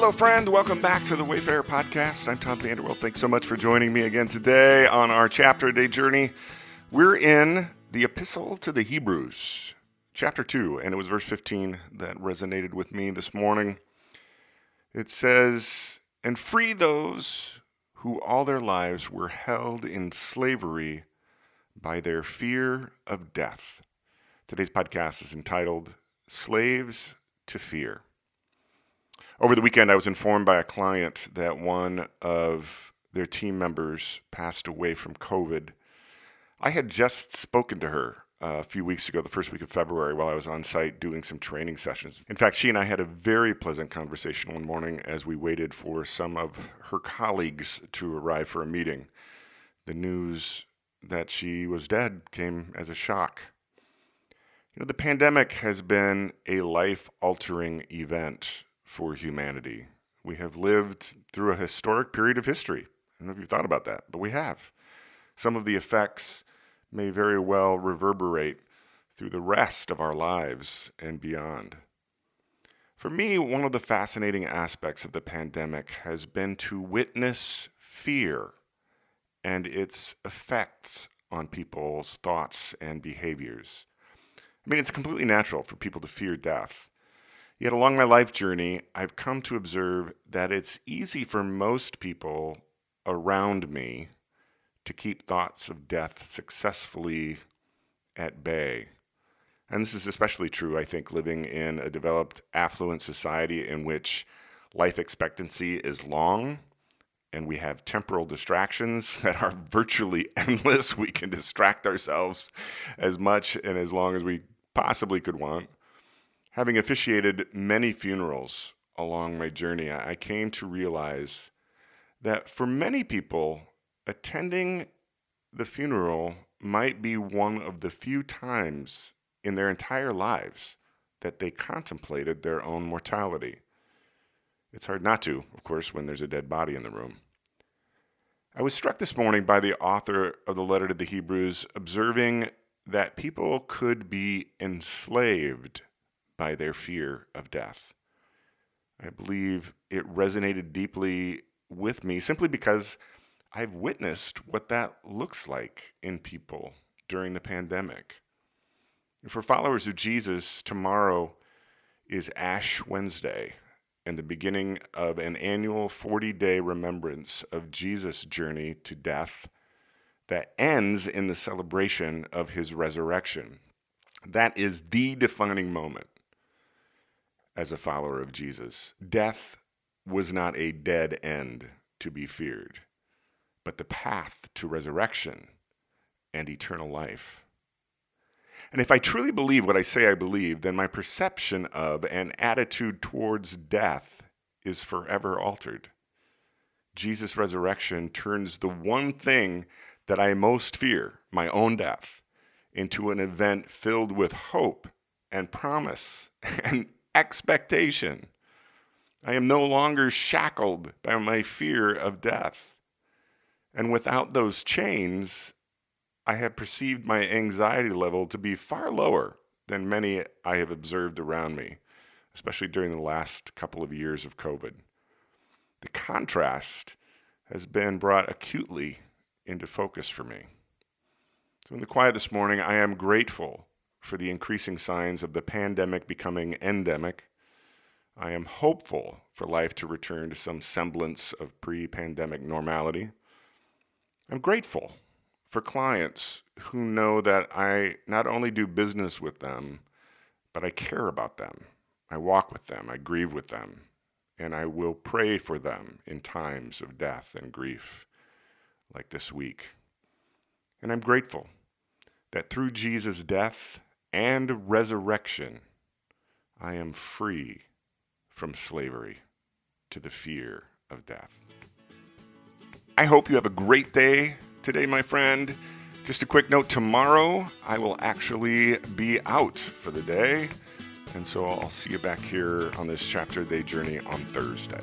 Hello, friend. Welcome back to the Wayfarer Podcast. I'm Tom Vanderwell. Thanks so much for joining me again today on our chapter day journey. We're in the Epistle to the Hebrews, chapter 2, and it was verse 15 that resonated with me this morning. It says, And free those who all their lives were held in slavery by their fear of death. Today's podcast is entitled Slaves to Fear. Over the weekend, I was informed by a client that one of their team members passed away from COVID. I had just spoken to her uh, a few weeks ago, the first week of February, while I was on site doing some training sessions. In fact, she and I had a very pleasant conversation one morning as we waited for some of her colleagues to arrive for a meeting. The news that she was dead came as a shock. You know, the pandemic has been a life altering event for humanity. We have lived through a historic period of history. I don't know if you've thought about that, but we have. Some of the effects may very well reverberate through the rest of our lives and beyond. For me, one of the fascinating aspects of the pandemic has been to witness fear and its effects on people's thoughts and behaviors. I mean, it's completely natural for people to fear death. Yet along my life journey, I've come to observe that it's easy for most people around me to keep thoughts of death successfully at bay. And this is especially true, I think, living in a developed, affluent society in which life expectancy is long and we have temporal distractions that are virtually endless. We can distract ourselves as much and as long as we possibly could want. Having officiated many funerals along my journey, I came to realize that for many people, attending the funeral might be one of the few times in their entire lives that they contemplated their own mortality. It's hard not to, of course, when there's a dead body in the room. I was struck this morning by the author of the letter to the Hebrews observing that people could be enslaved by their fear of death. I believe it resonated deeply with me simply because I've witnessed what that looks like in people during the pandemic. For followers of Jesus, tomorrow is Ash Wednesday and the beginning of an annual 40 day remembrance of Jesus' journey to death that ends in the celebration of his resurrection. That is the defining moment as a follower of Jesus. Death was not a dead end to be feared, but the path to resurrection and eternal life. And if I truly believe what I say I believe, then my perception of and attitude towards death is forever altered. Jesus' resurrection turns the one thing that I most fear, my own death, into an event filled with hope and promise and expectation. I am no longer shackled by my fear of death. And without those chains, I have perceived my anxiety level to be far lower than many I have observed around me, especially during the last couple of years of COVID. The contrast has been brought acutely into focus for me. So, in the quiet this morning, I am grateful for the increasing signs of the pandemic becoming endemic. I am hopeful for life to return to some semblance of pre pandemic normality. I'm grateful for clients who know that I not only do business with them, but I care about them. I walk with them, I grieve with them, and I will pray for them in times of death and grief like this week. And I'm grateful that through Jesus' death and resurrection, I am free from slavery to the fear of death. I hope you have a great day today, my friend. Just a quick note tomorrow, I will actually be out for the day. And so I'll see you back here on this chapter day journey on Thursday.